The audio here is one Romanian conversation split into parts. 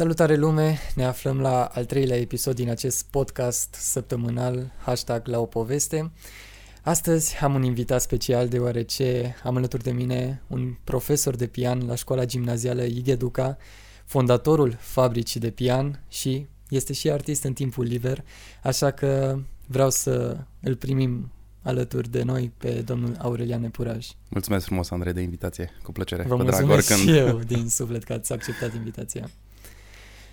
Salutare lume! Ne aflăm la al treilea episod din acest podcast săptămânal hashtag la o poveste. Astăzi am un invitat special deoarece am alături de mine un profesor de pian la școala gimnazială Igheduca, fondatorul fabricii de pian și este și artist în timpul liber, așa că vreau să îl primim alături de noi pe domnul Aurelian Nepuraj. Mulțumesc frumos, Andrei, de invitație. Cu plăcere. Vă cu mulțumesc drag, și eu din suflet că ați acceptat invitația.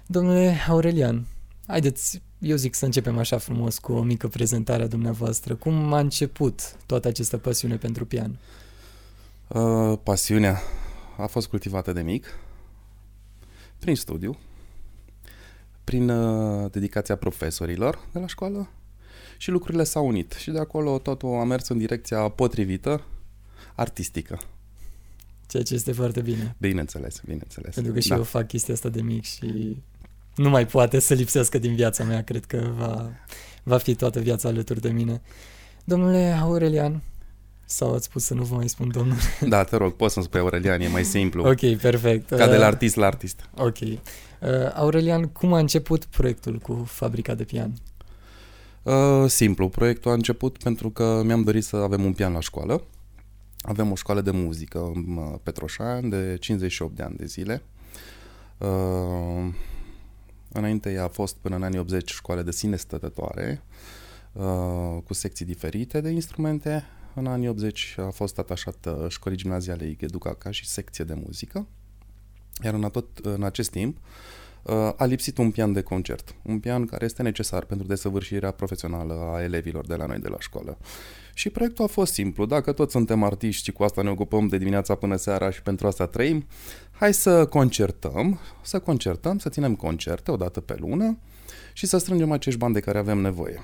Domnule Aurelian, haideți, eu zic să începem așa frumos cu o mică prezentare a dumneavoastră. Cum a început toată această pasiune pentru pian? Uh, pasiunea a fost cultivată de mic, prin studiu, prin uh, dedicația profesorilor de la școală și lucrurile s-au unit. Și de acolo totul a mers în direcția potrivită, artistică. Ceea ce este foarte bine. Bineînțeles, bineînțeles. Pentru că și da. eu fac chestia asta de mic și nu mai poate să lipsească din viața mea. Cred că va, va fi toată viața alături de mine. Domnule Aurelian, sau ați spus să nu vă mai spun domnul? Da, te rog, poți să-mi spui Aurelian, e mai simplu. ok, perfect. Ca de la Uh, artist la artist. Ok. Uh, Aurelian, cum a început proiectul cu fabrica de pian? Uh, simplu, proiectul a început pentru că mi-am dorit să avem un pian la școală. Avem o școală de muzică în uh, Petroșan de 58 de ani de zile. Uh, înainte ea a fost până în anii 80 școală de sine stătătoare, uh, cu secții diferite de instrumente. În anii 80 a fost atașată școlii gimnaziale Igheduca ca și secție de muzică. Iar în, tot, în acest timp uh, a lipsit un pian de concert, un pian care este necesar pentru desăvârșirea profesională a elevilor de la noi de la școală. Și proiectul a fost simplu, dacă toți suntem artiști și cu asta ne ocupăm de dimineața până seara și pentru asta trăim, hai să concertăm, să concertăm, să ținem concerte o dată pe lună și să strângem acești bani de care avem nevoie.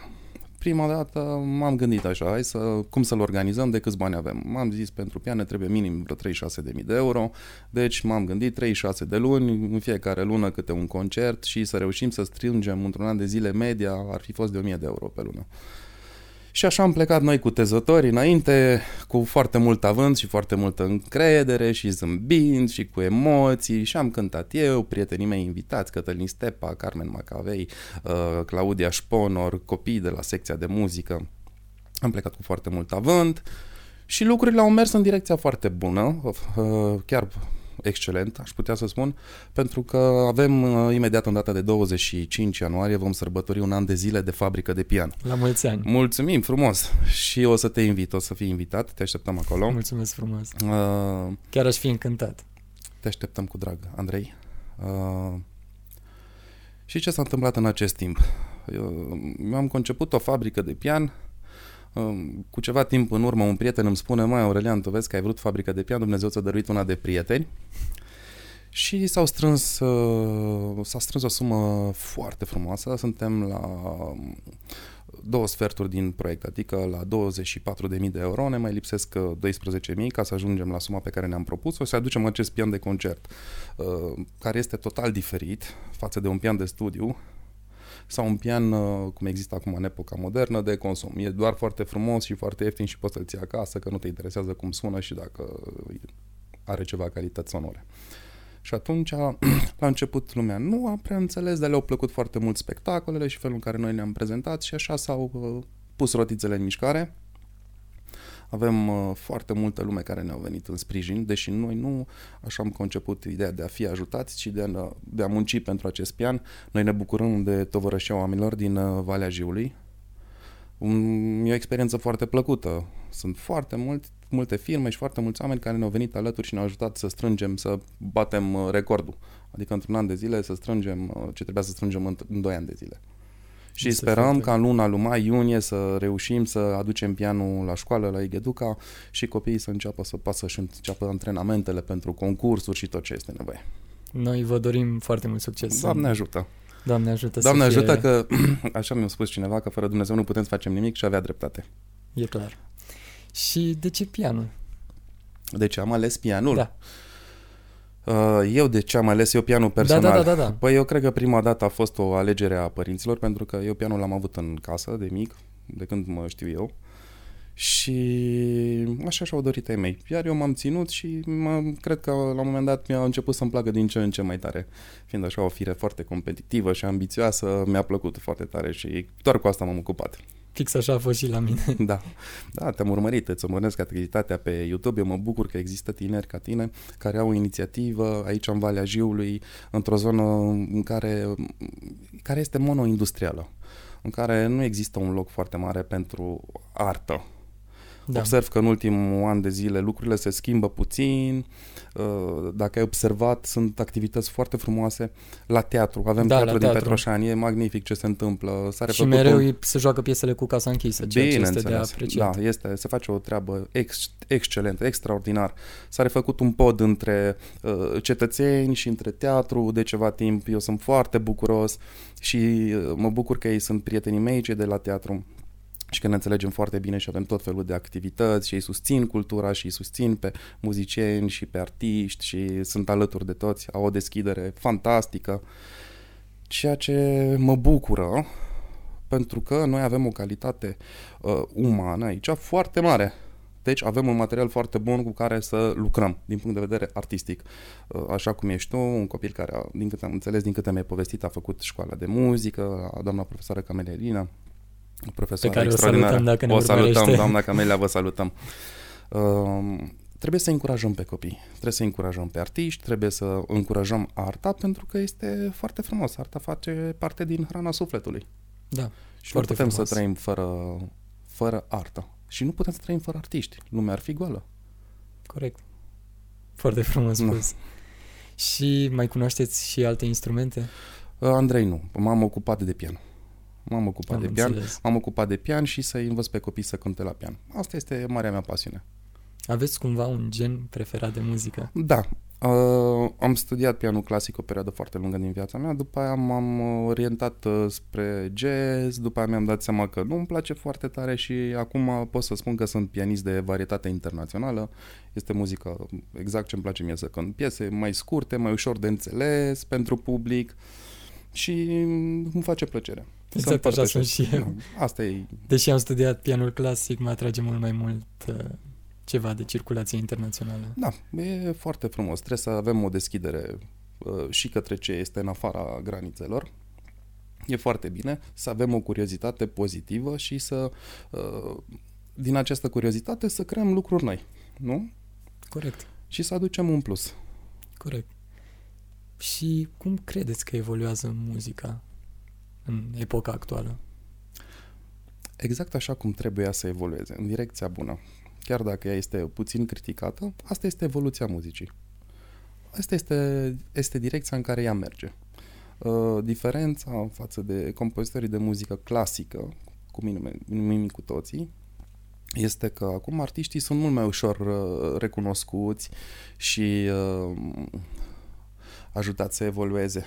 Prima dată m-am gândit așa, hai să, cum să-l organizăm, de câți bani avem. M-am zis, pentru pian ne trebuie minim vreo 36.000 de euro, deci m-am gândit 36 de luni, în fiecare lună câte un concert și să reușim să strângem într-un an de zile media, ar fi fost de 1000 de euro pe lună. Și așa am plecat noi cu tezători înainte, cu foarte mult avânt și foarte multă încredere și zâmbind și cu emoții și am cântat eu, prietenii mei invitați, Cătălin Stepa, Carmen Macavei, uh, Claudia Șponor, copii de la secția de muzică. Am plecat cu foarte mult avânt și lucrurile au mers în direcția foarte bună, uh, chiar excelent, aș putea să spun, pentru că avem uh, imediat în data de 25 ianuarie vom sărbători un an de zile de fabrică de pian. La mulți ani. Mulțumim frumos și o să te invit, o să fii invitat, te așteptăm acolo. Mulțumesc frumos. Uh, Chiar aș fi încântat. te așteptăm cu drag, Andrei. Uh, și ce s-a întâmplat în acest timp? Eu, eu am conceput o fabrică de pian uh, cu ceva timp în urmă un prieten îmi spune Mai Aurelian, tu vezi că ai vrut fabrică de pian Dumnezeu ți-a dăruit una de prieteni. Și s-au strâns, uh, s-a strâns o sumă foarte frumoasă. Suntem la um, două sferturi din proiect, adică la 24.000 de euro, ne mai lipsesc uh, 12.000 ca să ajungem la suma pe care ne-am propus o să aducem acest pian de concert, uh, care este total diferit față de un pian de studiu sau un pian, uh, cum există acum în epoca modernă, de consum. E doar foarte frumos și foarte ieftin și poți să-l ții acasă, că nu te interesează cum sună și dacă are ceva calități sonore. Și atunci, la început, lumea nu a prea înțeles, dar le-au plăcut foarte mult spectacolele și felul în care noi ne-am prezentat și așa s-au uh, pus rotițele în mișcare. Avem uh, foarte multă lume care ne-au venit în sprijin, deși noi nu așa am conceput ideea de a fi ajutați, ci de a, de a munci pentru acest pian. Noi ne bucurăm de tovărășia oamenilor din uh, Valea Jiului. Un, e o experiență foarte plăcută. Sunt foarte mult, multe firme și foarte mulți oameni care ne-au venit alături și ne-au ajutat să strângem, să batem uh, recordul. Adică într-un an de zile să strângem uh, ce trebuia să strângem în, în 2 ani de zile. Și Este sperăm foarte- ca în luna lui mai, iunie să reușim să aducem pianul la școală, la Igheduca și copiii să înceapă să poată să-și înceapă antrenamentele pentru concursuri și tot ce este nevoie. Noi vă dorim foarte mult succes. Doamne ajută! Doamne ajută Doamne să fie... ajută că, așa mi-a spus cineva, că fără Dumnezeu nu putem să facem nimic și avea dreptate. E clar. Și de ce pianul? De ce am ales pianul? Da. Uh, Eu de ce am ales eu pianul Da, personal? da, da, da, da. Păi eu cred că prima dată a fost o alegere a părinților, pentru că eu pianul l-am avut în casă de mic, de când mă știu eu. Și așa și-au dorit ai mei. Iar eu m-am ținut și mă, cred că la un moment dat mi-a început să-mi placă din ce în ce mai tare. Fiind așa o fire foarte competitivă și ambițioasă, mi-a plăcut foarte tare și doar cu asta m-am ocupat. Fix așa a fost și la mine. Da, da te-am urmărit, îți urmăresc activitatea pe YouTube. Eu mă bucur că există tineri ca tine care au o inițiativă aici în Valea Jiului, într-o zonă în care, care este monoindustrială, în care nu există un loc foarte mare pentru artă da. Observ că în ultimul an de zile lucrurile se schimbă puțin. Uh, dacă ai observat, sunt activități foarte frumoase la teatru. Avem da, teatru din teatru. Petroșani, e magnific ce se întâmplă. S-a și mereu un... se joacă piesele cu casa închisă, ceea Bine ce este de apreciat. Da, este, se face o treabă ex, excelentă, extraordinar. S-a refăcut un pod între uh, cetățeni și între teatru de ceva timp. Eu sunt foarte bucuros și uh, mă bucur că ei sunt prietenii mei cei de la teatru și că ne înțelegem foarte bine și avem tot felul de activități și ei susțin cultura și îi susțin pe muzicieni și pe artiști și sunt alături de toți, au o deschidere fantastică, ceea ce mă bucură pentru că noi avem o calitate uh, umană aici foarte mare. Deci avem un material foarte bun cu care să lucrăm din punct de vedere artistic. Uh, așa cum ești tu, un copil care, din câte am înțeles, din câte mi-ai povestit, a făcut școala de muzică, doamna profesoară Camelina, profesoară Pe care o salutăm dacă ne O salutăm, doamna Camelia, vă salutăm. Uh, trebuie să încurajăm pe copii, trebuie să încurajăm pe artiști, trebuie să încurajăm arta pentru că este foarte frumos. Arta face parte din hrana sufletului. Da. Și nu putem frumos. să trăim fără, fără artă. Și nu putem să trăim fără artiști. Lumea ar fi goală. Corect. Foarte frumos da. spus. Și mai cunoașteți și alte instrumente? Uh, Andrei, nu. M-am ocupat de pian. M-am ocupat Am de pian, m-am ocupat de pian și să învăț pe copii să cânte la pian. Asta este marea mea pasiune. Aveți cumva un gen preferat de muzică? Da. Uh, am studiat pianul clasic o perioadă foarte lungă din viața mea, după aia m-am orientat uh, spre jazz, după aia mi-am dat seama că nu îmi place foarte tare și acum pot să spun că sunt pianist de varietate internațională. Este muzică exact ce îmi place mie să cânt. Piese mai scurte, mai ușor de înțeles pentru public și îmi face plăcere. Exact așa sunt și eu. Asta e... Deși am studiat pianul clasic, mă atrage mult mai mult uh, ceva de circulație internațională. Da, e foarte frumos. Trebuie să avem o deschidere uh, și către ce este în afara granițelor. E foarte bine să avem o curiozitate pozitivă și să, uh, din această curiozitate, să creăm lucruri noi, nu? Corect. Și să aducem un plus. Corect. Și cum credeți că evoluează muzica în epoca actuală? Exact așa cum trebuia să evolueze, în direcția bună. Chiar dacă ea este puțin criticată, asta este evoluția muzicii. Asta este, este direcția în care ea merge. Uh, diferența față de compozitorii de muzică clasică, cum numim cu toții, este că acum artiștii sunt mult mai ușor uh, recunoscuți și uh, ajutați să evolueze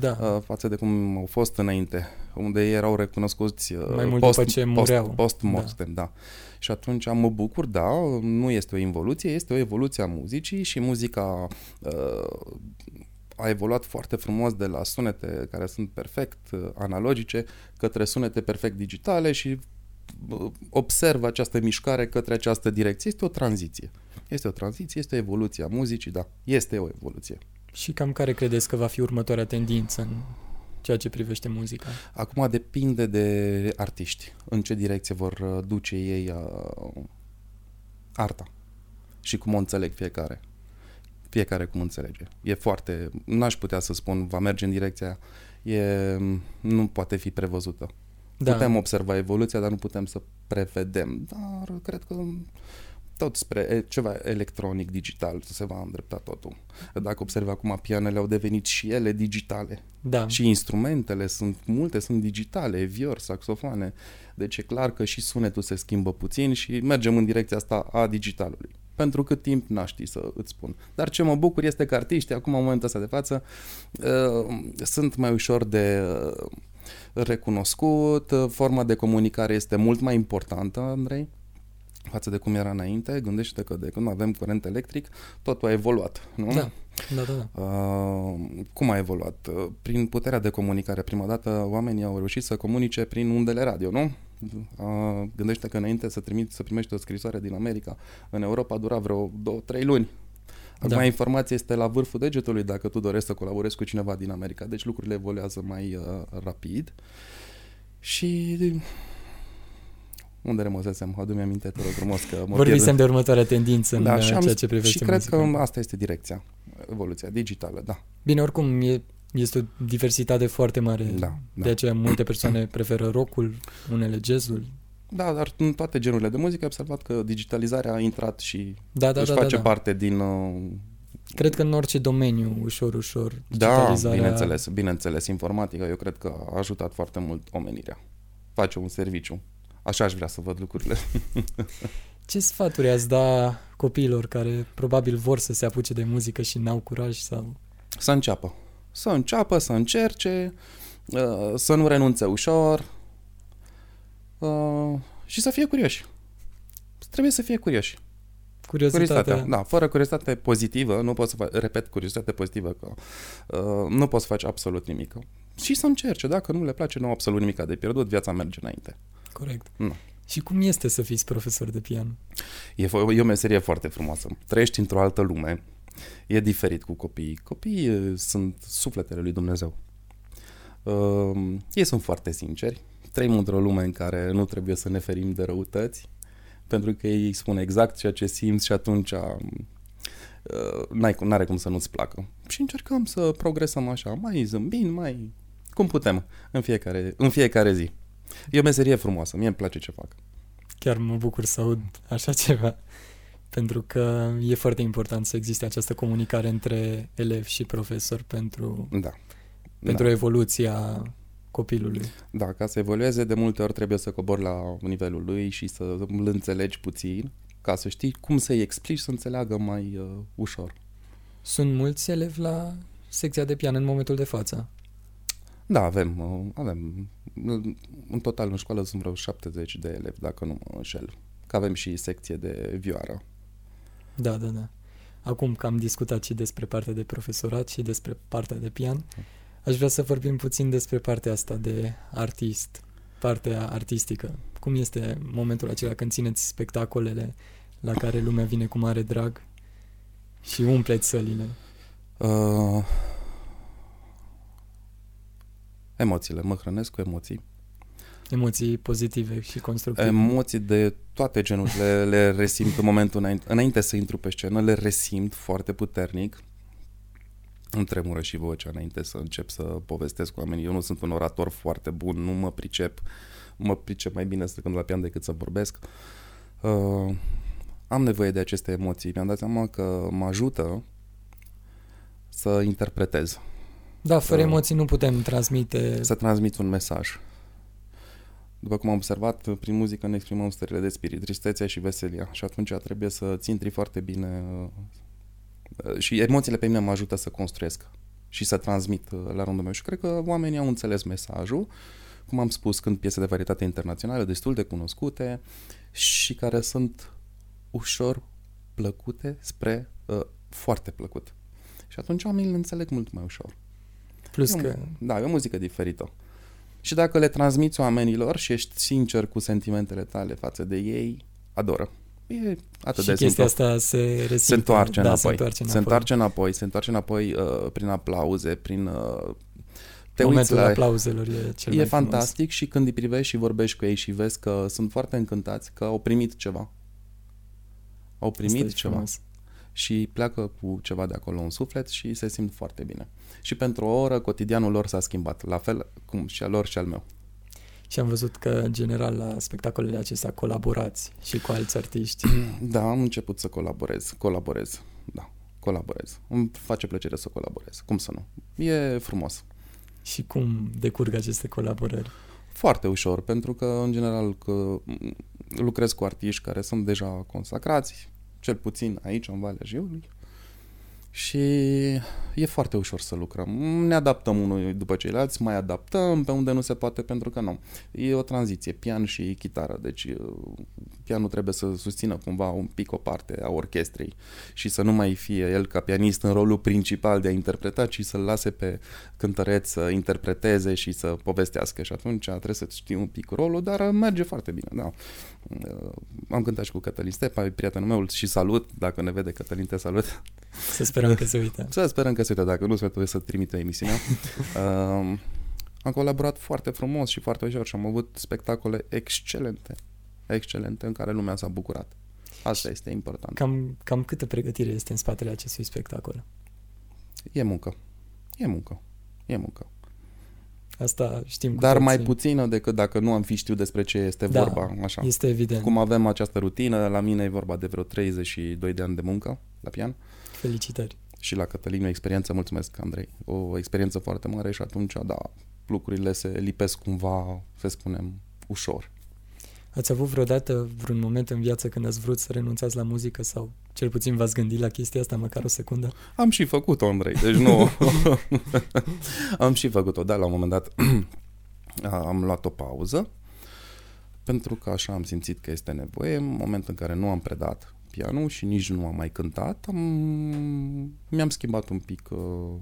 da. Uh, față de cum au fost înainte, unde ei erau recunoscuți uh, Mai mult post, după ce mureau. Post, post-mortem, da. da. Și atunci mă bucur, da, nu este o involuție, este o evoluție a muzicii și muzica uh, a evoluat foarte frumos de la sunete care sunt perfect uh, analogice către sunete perfect digitale și observ această mișcare către această direcție. Este o tranziție. Este o tranziție, este o evoluție a muzicii, da, este o evoluție. Și cam care credeți că va fi următoarea tendință în ceea ce privește muzica? Acum depinde de artiști, în ce direcție vor uh, duce ei uh, arta și cum o înțeleg fiecare. Fiecare cum înțelege. E foarte... N-aș putea să spun va merge în direcția e, nu poate fi prevăzută. Da. Putem observa evoluția, dar nu putem să prevedem. Dar cred că tot spre ceva electronic, digital, se va îndrepta totul. Dacă observi acum, pianele au devenit și ele digitale. Da. Și instrumentele sunt, multe sunt digitale, vior, saxofoane. Deci e clar că și sunetul se schimbă puțin și mergem în direcția asta a digitalului. Pentru cât timp n-aș ști să îți spun. Dar ce mă bucur este că artiștii, acum în momentul ăsta de față, uh, sunt mai ușor de uh, recunoscut, forma de comunicare este mult mai importantă, Andrei față de cum era înainte, gândește că de când avem curent electric, totul a evoluat, nu? Da, da, da. da. Uh, cum a evoluat? Uh, prin puterea de comunicare. Prima dată oamenii au reușit să comunice prin undele radio, nu? Uh, gândește că înainte să, trimit, să primești o scrisoare din America, în Europa dura vreo 2-3 luni. Acum da. informația este la vârful degetului dacă tu dorești să colaborezi cu cineva din America. Deci lucrurile evoluează mai uh, rapid. Și unde rămăsesem? Adu-mi aminte, te rog frumos că mă Vorbisem pierd. de următoarea tendință da, în și ceea ce privește Și cred muzica. că asta este direcția, evoluția digitală, da. Bine, oricum, e, este o diversitate foarte mare. Da, De da. aceea multe persoane preferă rockul, unele jazzul. Da, dar în toate genurile de muzică ai observat că digitalizarea a intrat și Da, da, își da, da, face da. parte din... Uh, Cred că în orice domeniu, ușor, ușor, da, digitalizarea... bineînțeles, bineînțeles, informatica eu cred că a ajutat foarte mult omenirea. Face un serviciu. Așa aș vrea să văd lucrurile. Ce sfaturi ați da copiilor care probabil vor să se apuce de muzică și n-au curaj sau... Să înceapă. Să înceapă, să încerce, uh, să nu renunțe ușor uh, și să fie curioși. Trebuie să fie curioși. Curiozitatea. Curiozitatea, da, fără curiozitate pozitivă, nu poți să faci, repet, curiozitate pozitivă, că uh, nu poți să faci absolut nimic. Și să încerce, dacă nu le place, nu au absolut nimic de pierdut, viața merge înainte. Corect. Nu. Și cum este să fiți profesor de pian? E, fo- e o meserie foarte frumoasă. Trăiești într-o altă lume, e diferit cu copiii. Copiii uh, sunt sufletele lui Dumnezeu. Uh, ei sunt foarte sinceri, trăim într-o lume în care nu trebuie să ne ferim de răutăți, pentru că ei spun exact ceea ce simți și atunci uh, n-ai, cum- n-are cum să nu-ți placă. Și încercăm să progresăm așa, mai zâmbind, mai... cum putem, în fiecare, în fiecare zi. E o meserie frumoasă, mie îmi place ce fac. Chiar mă bucur să aud așa ceva. Pentru că e foarte important să existe această comunicare între elevi și profesor pentru, Da. pentru da. evoluția copilului. Da, ca să evolueze, de multe ori trebuie să cobori la nivelul lui și să îl înțelegi puțin, ca să știi cum să-i explici să înțeleagă mai uh, ușor. Sunt mulți elevi la secția de pian în momentul de față. Da, avem, uh, avem. În total în școală sunt vreo 70 de elevi, dacă nu mă înșel. Că avem și secție de vioară. Da, da, da. Acum că am discutat și despre partea de profesorat și despre partea de pian, aș vrea să vorbim puțin despre partea asta de artist, partea artistică. Cum este momentul acela când țineți spectacolele la care lumea vine cu mare drag și umpleți sălile? Uh, emoțiile, mă hrănesc cu emoții. Emoții pozitive și constructive. Emoții de toate genurile le resimt în momentul înainte, înainte să intru pe scenă, le resimt foarte puternic. Îmi tremură și vocea înainte să încep să povestesc cu oamenii. Eu nu sunt un orator foarte bun, nu mă pricep. Mă pricep mai bine să cânt la pian decât să vorbesc. Uh, am nevoie de aceste emoții. Mi-am dat seama că mă ajută să interpretez, Da, fără Uh, emoții nu putem transmite... să transmit un mesaj. După cum am observat, prin muzică ne exprimăm stările de spirit, tristețea și veselia și atunci trebuie să ți intri foarte bine uh, și emoțiile pe mine mă ajută să construiesc și să transmit uh, la rândul meu și cred că oamenii au înțeles mesajul, cum am spus, când piese de varietate internaționale destul de cunoscute și care sunt ușor plăcute spre uh, foarte plăcut. Și atunci oamenii le înțeleg mult mai ușor. Plus E o- că Da, e o muzică diferită. Și dacă le transmiți oamenilor și ești sincer cu sentimentele tale față de ei, adoră. E atât și de chestia simplu. asta se resimte. Se întoarce da, înapoi. Se întoarce înapoi. Se întoarce înapoi, se întoarce înapoi uh, prin aplauze, prin... Uh, te uiți Momentul la... aplauzelor e cel E mai fantastic și când îi privești și vorbești cu ei și vezi că sunt foarte încântați că au primit ceva. Au frumos. Asta primit e ceva frumos. Și pleacă cu ceva de acolo în suflet și se simt foarte bine. Și pentru o oră cotidianul lor s-a schimbat, la fel cum și al lor și al meu. Și am văzut că, în general, la spectacolele acestea colaborați și cu alți artiști. Da, am început să colaborez, colaborez, da, colaborez. Îmi face plăcere să colaborez, cum să nu? E frumos. și cum decurg aceste colaborări? Foarte ușor, pentru că, în general, că m, lucrez cu artiști care sunt deja consacrați, cel puțin aici, în Valea Jiului, și e foarte ușor să lucrăm. Ne adaptăm unul după ceilalți, mai adaptăm pe unde nu se poate pentru că nu. E o tranziție, pian și chitară, deci uh, pianul trebuie să susțină cumva un pic o parte a orchestrei și să nu mai fie el ca pianist în rolul principal de a interpreta, ci să-l lase pe cântăreț să interpreteze și să povestească și atunci trebuie să știi un pic rolul, dar merge foarte bine, da. Uh, am cântat și cu Cătălin Stepa, prietenul meu, și salut, dacă ne vede Cătălin, te salut. Să sperăm că se uită. Să sperăm că se uită, dacă nu se uită, să trimite emisiunea. uh, am colaborat foarte frumos și foarte ușor și am avut spectacole excelente, excelente, în care lumea s-a bucurat. Asta este important. Cam, cam câtă pregătire este în spatele acestui spectacol? E muncă. E muncă. E muncă. Asta știm cu Dar toții. mai puțină decât dacă nu am fi știut despre ce este da, vorba. Așa. este evident. Cum avem această rutină, la mine e vorba de vreo 32 de ani de muncă la pian. Felicitări. Și la Cătălin o experiență, mulțumesc Andrei, o experiență foarte mare și atunci, da, lucrurile se lipesc cumva, să spunem, ușor. Ați avut vreodată vreun moment în viață când ați vrut să renunțați la muzică sau cel puțin v-ați gândit la chestia asta măcar o secundă? Am și făcut-o, Andrei, deci nu... am și făcut-o, da, la un moment dat am luat o pauză pentru că așa am simțit că este nevoie. În momentul în care nu am predat pianul și nici nu am mai cântat, am... mi-am schimbat un pic uh,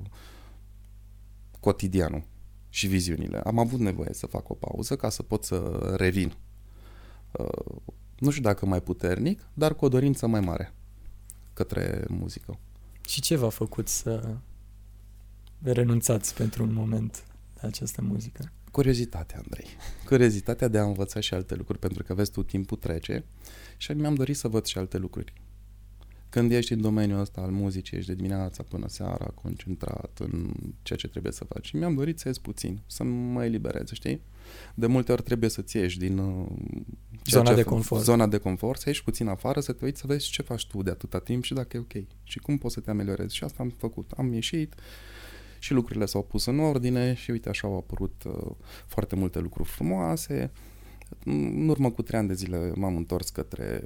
cotidianul și viziunile. Am avut nevoie să fac o pauză ca să pot să revin. Uh, nu știu dacă mai puternic, dar cu o dorință mai mare către muzică. Și ce v-a făcut să renunțați pentru un moment la această muzică? Curiozitatea, Andrei. Curiozitatea de a învăța și alte lucruri, pentru că vezi, tu timpul trece și mi-am dorit să văd și alte lucruri. Când ești în domeniul ăsta al muzicii, ești de dimineața până seara, concentrat în ceea ce trebuie să faci. Și mi-am dorit să ies puțin, să mă eliberez, știi? De multe ori trebuie să-ți ieși din uh, zona ce de confort. Zona de confort, să ieși puțin afară, să te uiți, să vezi ce faci tu de atâta timp și dacă e ok. Și cum poți să te ameliorezi. Și asta am făcut. Am ieșit, și lucrurile s-au pus în ordine și uite așa au apărut uh, foarte multe lucruri frumoase. În urmă cu trei ani de zile m-am întors către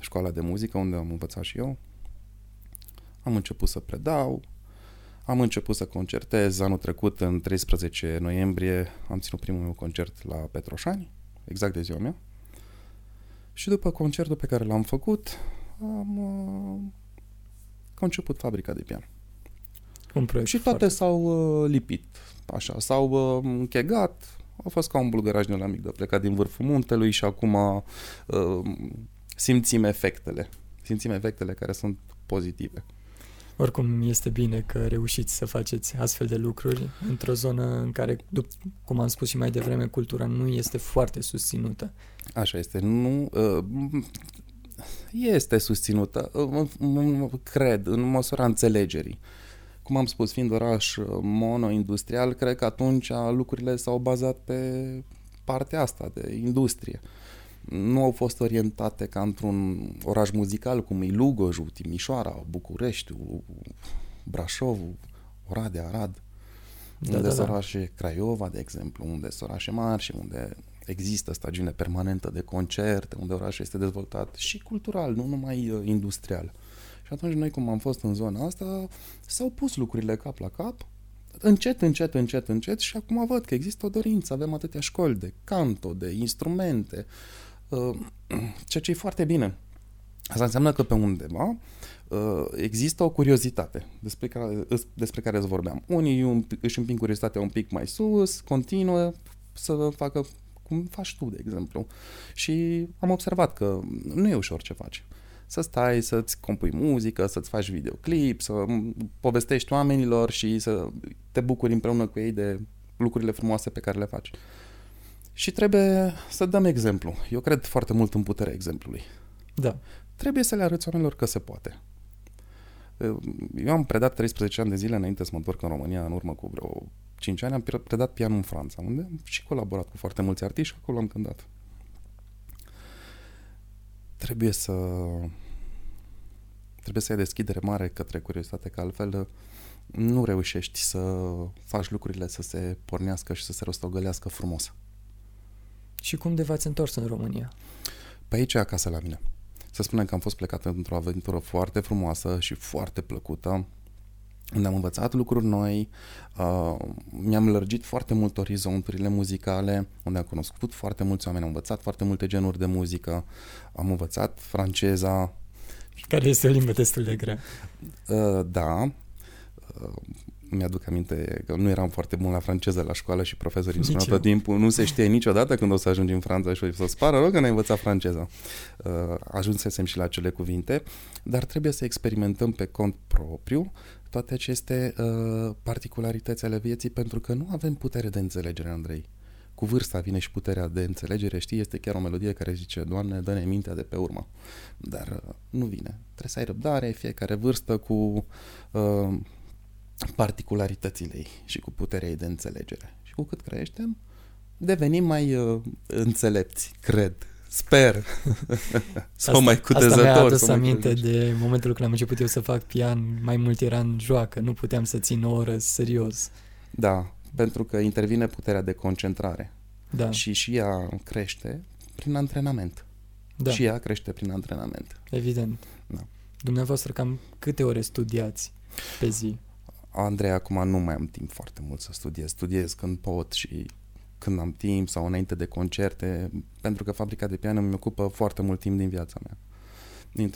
școala de muzică unde am învățat și eu. Am început să predau, am început să concertez. Anul trecut, în 13 noiembrie, am ținut primul meu concert la Petroșani, exact de ziua mea. Și după concertul pe care l-am făcut, am uh, conceput fabrica de pian. Un proiect și toate foarte... s-au uh, lipit, așa, s-au uh, închegat, a fost ca un bulgăraj de la mic de plecat din vârful muntelui și acum uh, simțim efectele, simțim efectele care sunt pozitive. Oricum este bine că reușiți să faceți astfel de lucruri într-o zonă în care, cum am spus și mai devreme, cultura nu este foarte susținută. Așa este. Nu, uh, este susținută, uh, cred, în măsura înțelegerii cum am spus, fiind oraș uh, mono-industrial, cred că atunci lucrurile s-au bazat pe partea asta de industrie. Nu au fost orientate ca într-un oraș muzical cum e Lugojul, Timișoara, Bucureștiul, Brașovul, Oradea, Arad, da, unde da, sunt da. orașe Craiova, de exemplu, unde sunt orașe mari și unde există stagiune permanentă de concerte, unde orașul este dezvoltat și cultural, nu numai uh, industrial. Și atunci noi, cum am fost în zona asta, s-au pus lucrurile cap la cap, încet, încet, încet, încet și acum văd că există o dorință. Avem atâtea școli de canto, de instrumente, uh, ceea ce e foarte bine. Asta înseamnă că pe undeva uh, există o curiozitate despre care, despre care îți vorbeam. Unii își împing curiozitatea un pic mai sus, continuă să facă cum faci tu, de exemplu. Și am observat că nu e ușor ce faci să stai, să-ți compui muzică, să-ți faci videoclip, să povestești oamenilor și să te bucuri împreună cu ei de lucrurile frumoase pe care le faci. Și trebuie să dăm exemplu. Eu cred foarte mult în puterea exemplului. Da. Trebuie să le arăți oamenilor că se poate. Eu am predat 13 ani de zile înainte să mă întorc în România, în urmă cu vreo 5 ani, am predat pianul în Franța, unde am și colaborat cu foarte mulți artiști și acolo am cântat trebuie să trebuie să ai deschidere mare către curiozitate, că altfel nu reușești să faci lucrurile să se pornească și să se rostogălească frumos. Și cum de v-ați întors în România? Pe aici, acasă la mine. Să spunem că am fost plecat într-o aventură foarte frumoasă și foarte plăcută. unde am învățat lucruri noi, uh, mi-am lărgit foarte mult orizonturile muzicale, unde am cunoscut foarte mulți oameni, am învățat foarte multe genuri de muzică, am învățat franceza. Care este o limbă destul de grea. Uh, da, uh, mi-aduc aminte că nu eram foarte bun la franceză la școală și profesorii îmi spuneau tot timpul, nu se știe niciodată când o să ajungi în Franța și o să-ți pară rău că n-ai învățat franceză. Uh, ajunsesem și la acele cuvinte, dar trebuie să experimentăm pe cont propriu toate aceste uh, particularități ale vieții pentru că nu avem putere de înțelegere, Andrei. Cu vârsta vine și puterea de înțelegere, știi, este chiar o melodie care zice, Doamne, dă-ne mintea de pe urmă. Dar uh, nu vine. Trebuie să ai răbdare, fiecare vârstă cu uh, particularitățile ei și cu puterea ei de înțelegere. Și cu cât creștem, devenim mai uh, înțelepți, cred. Sper. Sau asta, mai cutezător. Asta mi-a adus aminte de momentul când am început eu să fac pian, mai mult era în joacă, nu puteam să țin o oră serios. Da, pentru că intervine puterea de concentrare. Da. Și și ea crește prin antrenament. Da. Și ea crește prin antrenament. Evident. Da. Dumneavoastră cam câte ore studiați pe zi? Andrei, acum nu mai am timp foarte mult să studiez. Studiez când pot și când am timp sau înainte de concerte, pentru că fabrica de pian îmi ocupă foarte mult timp din viața mea.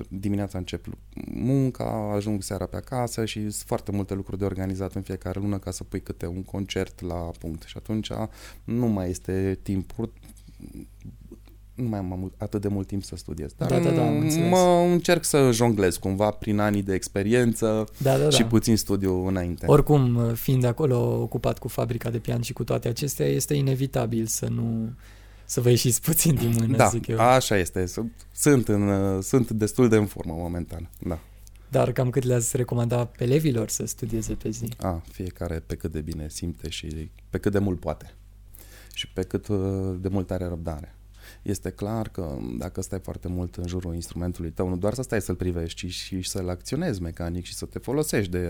Dimineața încep munca, ajung seara pe acasă și sunt foarte multe lucruri de organizat în fiecare lună ca să pui câte un concert la punct. Și atunci nu mai este timpul nu mai am atât de mult timp să studiez. Dar da, da, da, mă încerc să jonglez cumva prin anii de experiență da, da, da. și puțin studiu înainte. Oricum, fiind acolo ocupat cu fabrica de pian și cu toate acestea, este inevitabil să nu să vă ieșiți puțin din mână, da, zic eu. așa este. Sunt, în, sunt destul de în formă momentan, da. Dar cam cât le-ați recomanda pe elevilor să studieze pe zi? A, fiecare pe cât de bine simte și pe cât de mult poate. Și pe cât uh, de mult are răbdare este clar că dacă stai foarte mult în jurul instrumentului tău, nu doar să stai să-l privești, ci și să-l acționezi mecanic și să te folosești de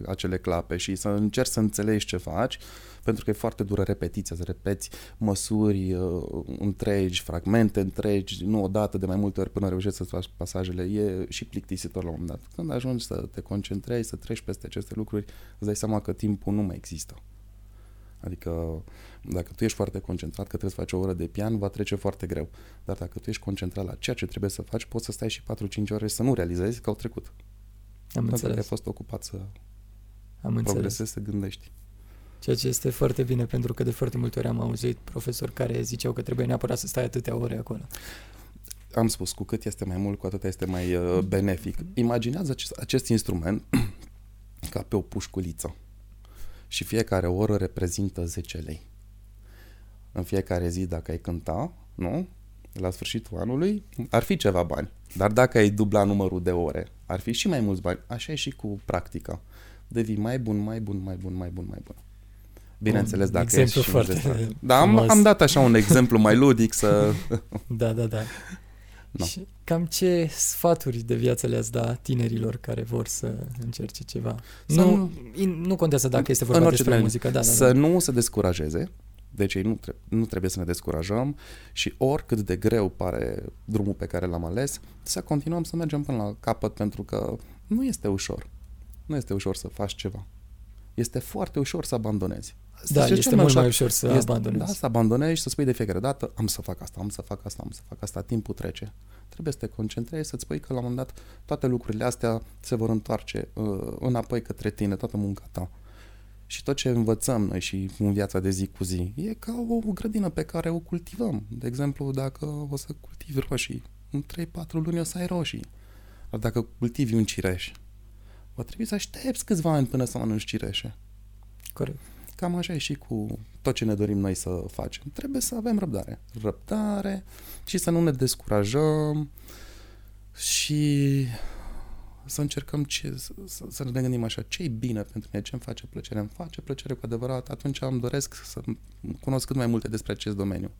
uh, acele clape și să încerci să înțelegi ce faci, pentru că e foarte dură repetiția, să repeți măsuri uh, întregi, fragmente întregi, nu odată, de mai multe ori până reușești să faci pasajele, e și plictisitor la un moment dat. Când ajungi să te concentrezi, să treci peste aceste lucruri, îți dai seama că timpul nu mai există. Adică dacă tu ești foarte concentrat că trebuie să faci o oră de pian, va trece foarte greu. Dar dacă tu ești concentrat la ceea ce trebuie să faci, poți să stai și 4-5 ore și să nu realizezi că au trecut. Am Pentru înțeles. că ai fost ocupat să Am progresezi, să gândești. Ceea ce este foarte bine, pentru că de foarte multe ori am auzit profesori care ziceau că trebuie neapărat să stai atâtea ore acolo. Am spus, cu cât este mai mult, cu atât este mai uh, benefic. Imaginează acest, acest instrument ca pe o pușculiță și fiecare oră reprezintă 10 lei. În fiecare zi, dacă ai cânta, nu? La sfârșitul anului, ar fi ceva bani. Dar dacă ai dubla numărul de ore, ar fi și mai mulți bani. Așa e și cu practica. Devii mai bun, mai bun, mai bun, mai bun, mai bun. Bineînțeles, dacă exemplu ești foarte Da, am, am dat așa un exemplu mai ludic să... da, da, da. No. Și cam ce sfaturi de viață le-ați da tinerilor care vor să încerce ceva? Să nu, nu contează dacă este vorba despre muzică. Da, da, să da. nu se descurajeze, deci ei nu, tre- nu trebuie să ne descurajăm și oricât de greu pare drumul pe care l-am ales, să continuăm să mergem până la capăt pentru că nu este ușor. Nu este ușor să faci ceva. Este foarte ușor să abandonezi. Da, este, este mult mai ușor să este, abandonezi. Da, să abandonezi și să spui de fiecare dată am să fac asta, am să fac asta, am să fac asta, timpul trece. Trebuie să te concentrezi, să-ți spui că la un moment dat toate lucrurile astea se vor întoarce uh, înapoi către tine, toată munca ta. Și tot ce învățăm noi și în viața de zi cu zi e ca o grădină pe care o cultivăm. De exemplu, dacă o să cultivi roșii, în 3-4 luni o să ai roșii. Dar dacă cultivi un cireș, va trebui să aștepți câțiva ani până să mănânci cireșe. Corect. Cam așa e și cu tot ce ne dorim noi să facem. Trebuie să avem răbdare. Răbdare și să nu ne descurajăm și să încercăm ce, să, să ne gândim așa, ce e bine pentru mine, ce îmi face plăcere, îmi face plăcere cu adevărat, atunci îmi doresc să cunosc cât mai multe despre acest domeniu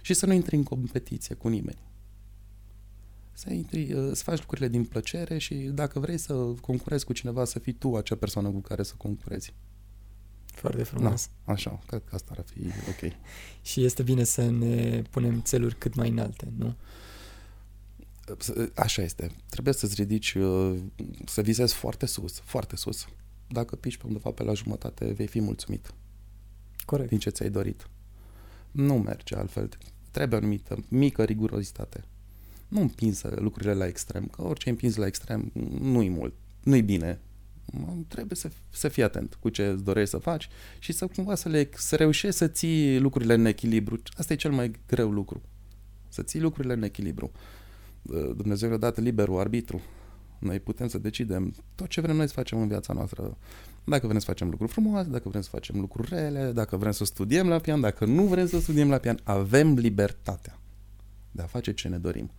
și să nu intri în competiție cu nimeni. Să, intri, uh, să faci lucrurile din plăcere și dacă vrei să concurezi cu cineva, să fii tu acea persoană cu care să concurezi. Foarte frumos. Da, așa, cred că asta ar fi ok. și este bine să ne punem țeluri cât mai înalte, nu? Așa este. Trebuie să-ți ridici, uh, să visezi foarte sus, foarte sus. dacă piși pe undeva pe la jumătate, vei fi mulțumit Corect. din ce ți-ai dorit. Nu merge altfel. Trebuie o anumită mică rigurozitate. Nu împingi lucrurile la extrem, că orice împingi la extrem nu-i mult, nu-i bine. Trebuie să, să fii atent cu ce îți dorești să faci și să cumva să, le, să reușești să ții lucrurile în echilibru. Asta e cel mai greu lucru. Să ții lucrurile în echilibru. Dumnezeu ne-a dat liberul arbitru. Noi putem să decidem tot ce vrem noi să facem în viața noastră. Dacă vrem să facem lucruri frumoase, dacă vrem să facem lucruri rele, dacă vrem să studiem la pian, dacă nu vrem să studiem la pian, avem libertatea de a face ce ne dorim.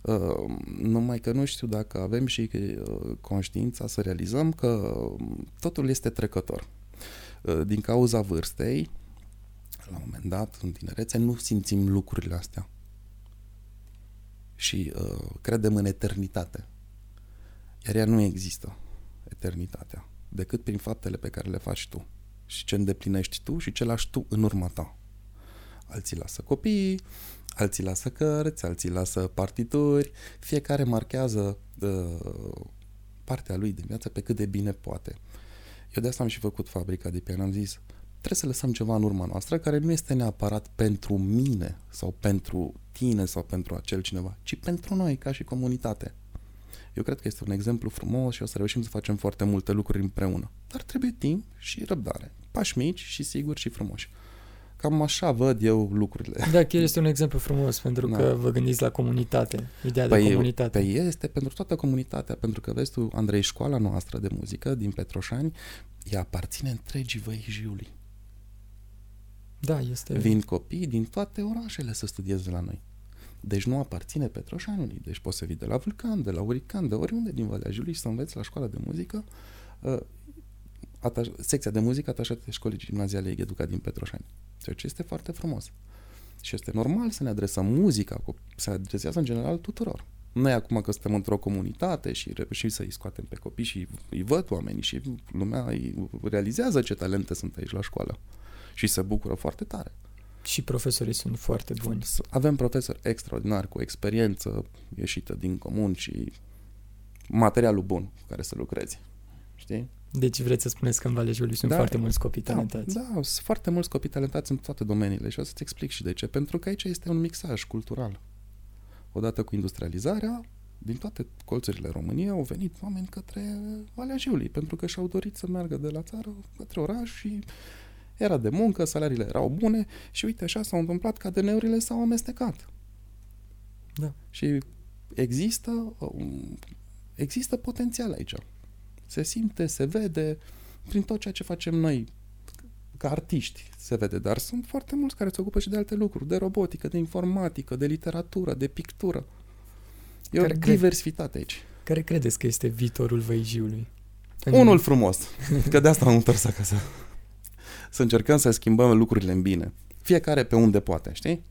Uh, numai că nu știu dacă avem și uh, conștiința să realizăm că totul este trecător. Uh, din cauza vârstei, la un moment dat, în tinerețe, nu simțim lucrurile astea. Și uh, credem în eternitate. Iar ea nu există, eternitatea, decât prin faptele pe care le faci tu și ce îndeplinești tu și ce lași tu în urma ta. Alții lasă copiii, alții lasă cărți, alții lasă partituri, fiecare marchează uh, partea lui din viață pe cât de bine poate. Eu de asta am și făcut fabrica de pian, am zis, trebuie să lăsăm ceva în urma noastră care nu este neapărat pentru mine sau pentru tine sau pentru acel cineva, ci pentru noi ca și comunitate. Eu cred că este un exemplu frumos și o să reușim să facem foarte multe lucruri împreună. Dar trebuie timp și răbdare. Pași mici și siguri și frumoși. Cam așa văd eu lucrurile. Da, chiar este un exemplu frumos, pentru da. că vă gândiți la comunitate, ideea păi, de comunitate. Pe este pentru toată comunitatea, pentru că vezi tu, Andrei, școala noastră de muzică din Petroșani, ea aparține întregii Văijiului. Da, este... Vin copii din toate orașele să studieze la noi. Deci nu aparține Petroșanului. Deci poți să vii de la Vulcan, de la Urican, de oriunde din Valea Jiului și să înveți la școala de muzică uh, ataș- secția de muzică atașată de școlii gimnaziale Educa din Petroșani. Ceea ce este foarte frumos. Și este normal să ne adresăm muzica, se adresează în general tuturor. Noi acum că suntem într-o comunitate și reușim să-i scoatem pe copii și îi văd oamenii și lumea îi realizează ce talente sunt aici la școală și se bucură foarte tare. Și profesorii sunt foarte buni. Avem profesori extraordinari cu experiență ieșită din comun și materialul bun cu care să lucrezi. Știi? Deci vreți să spuneți că în Valea Juliu sunt da, foarte mulți copii da, talentați. Da, sunt foarte mulți copii talentați în toate domeniile și o să-ți explic și de ce. Pentru că aici este un mixaj cultural. Odată cu industrializarea, din toate colțurile României au venit oameni către Valea Jiului, pentru că și-au dorit să meargă de la țară către oraș și era de muncă, salariile erau bune și uite așa s-au întâmplat că ADN-urile s-au amestecat. Da. Și există, există potențial aici. Se simte, se vede prin tot ceea ce facem noi ca artiști se vede, dar sunt foarte mulți care se ocupă și de alte lucruri, de robotică, de informatică, de literatură, de pictură. E care o diversitate aici. Care credeți că este viitorul Văijiului? Unul frumos, că de asta am întors acasă să încercăm să schimbăm lucrurile în bine. Fiecare pe unde poate, știi?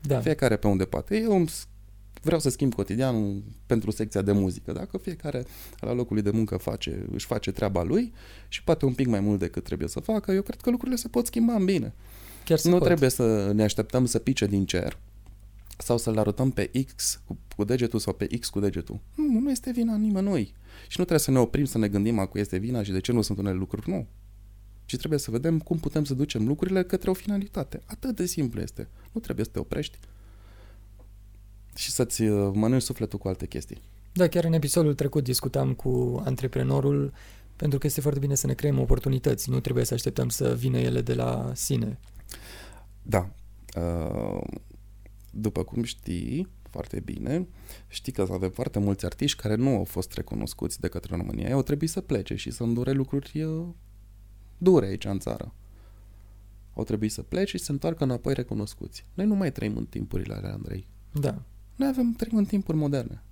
Da. Fiecare pe unde poate. Eu vreau să schimb cotidianul pentru secția de muzică. Dacă fiecare la locul lui de muncă face, își face treaba lui și poate un pic mai mult decât trebuie să facă, eu cred că lucrurile se pot schimba în bine. Chiar nu pot. trebuie să ne așteptăm să pice din cer sau să-l arătăm pe X cu, cu degetul sau pe X cu degetul. Nu, nu este vina nimănui. Și nu trebuie să ne oprim să ne gândim acum este vina și de ce nu sunt unele lucruri. Nu ci trebuie să vedem cum putem să ducem lucrurile către o finalitate. Atât de simplu este. Nu trebuie să te oprești și să-ți uh, mănânci sufletul cu alte chestii. Da, chiar în episodul trecut discutam cu antreprenorul pentru că este foarte bine să ne creăm oportunități. Nu trebuie să așteptăm să vină ele de la sine. Da. Uh, după cum știi foarte bine, știi că avem foarte mulți artiști care nu au fost recunoscuți de către România. Ei au trebuit să plece și să îndure lucruri uh, dure aici în țară. Au trebuit să plece și să se întoarcă înapoi recunoscuți. Noi nu mai trăim în timpurile alea, Andrei. Da. Noi avem, trăim în timpuri moderne.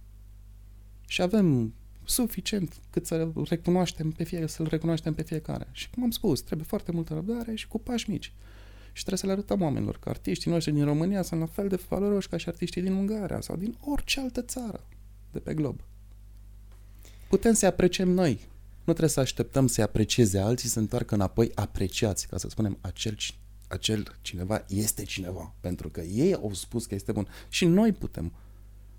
Și avem suficient cât să recunoaștem pe fie, să-l recunoaștem pe fiecare. Și cum am spus, trebuie foarte multă răbdare și cu pași mici. Și trebuie să le arătăm oamenilor că artiștii noștri din România sunt la fel de valoroși ca și artiștii din Ungaria sau din orice altă țară de pe glob. Putem să apreciem noi nu trebuie să așteptăm să-i aprecieze alții, să se întoarcă înapoi apreciați, ca să spunem, acel, acel cineva este cineva, pentru că ei au spus că este bun. Și noi putem.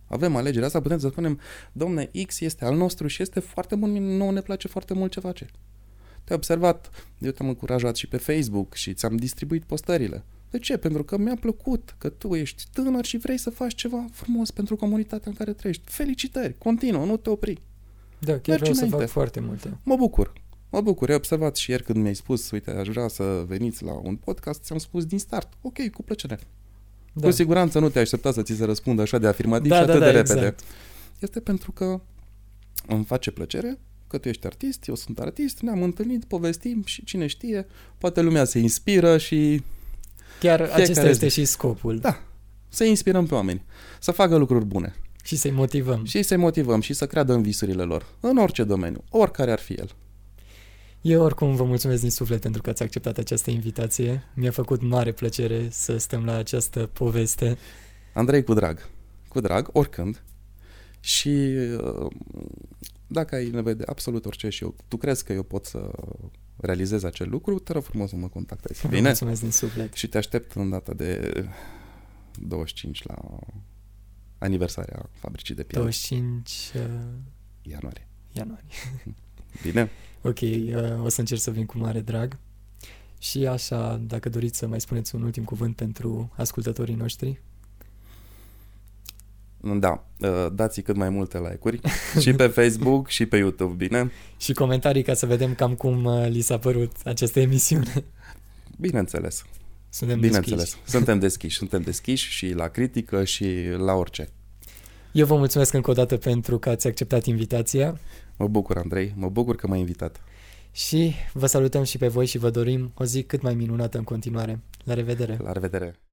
Avem alegerea asta, putem să spunem, domne, X este al nostru și este foarte bun, nouă ne place foarte mult ce face. Te-ai observat, eu te-am încurajat și pe Facebook și ți-am distribuit postările. De ce? Pentru că mi-a plăcut că tu ești tânăr și vrei să faci ceva frumos pentru comunitatea în care trăiești. Felicitări! Continuă, nu te opri. Da, chiar Mergi vreau să înainte. fac foarte multe. Mă bucur. Mă bucur. Ai observat și ieri când mi-ai spus, uite, aș vrea să veniți la un podcast, ți-am spus din start. Ok, cu plăcere. Da. Cu siguranță nu te-ai aștepta să ți se răspundă așa de afirmativ Da, și da, atât da, de repede. exact. Este pentru că îmi face plăcere că tu ești artist, eu sunt artist, ne-am întâlnit, povestim și cine știe, poate lumea se inspiră și Chiar Fiecare acesta este zi. și scopul. Da. să inspirăm pe oameni, să facă lucruri bune Și să-i motivăm. și să-i motivăm și să creadă în visurile lor, în orice domeniu, oricare ar fi el. Eu oricum vă mulțumesc din suflet pentru că ați acceptat această invitație. Mi-a făcut mare plăcere să stăm la această poveste. Andrei, cu drag. Cu drag, oricând. Și uh, dacă ai nevoie de absolut orice și eu, tu crezi că eu pot să realizez acel lucru, te rog frumos să mă contactezi. Vă Bine? mulțumesc din suflet. Și te aștept în data de 25 la aniversarea fabricii de piele. 25 uh, Ianuarie. ianuarie. Bine? Ok, uh, o să încerc să vin cu mare drag. Și așa, dacă doriți să mai spuneți un ultim cuvânt pentru ascultătorii noștri. Da, uh, dați cât mai multe like-uri și pe Facebook și pe YouTube, bine? Și comentarii ca să vedem cam cum uh, li s-a părut această emisiune. Bineînțeles, Suntem bineînțeles. deschiși. Suntem deschiși, suntem deschiși și la critică și la orice. Eu vă mulțumesc încă o dată pentru că ați acceptat invitația Mă bucur, Andrei, mă bucur că m-ai invitat. și vă salutăm și pe voi și vă dorim o zi cât mai minunată în continuare. La revedere! La revedere!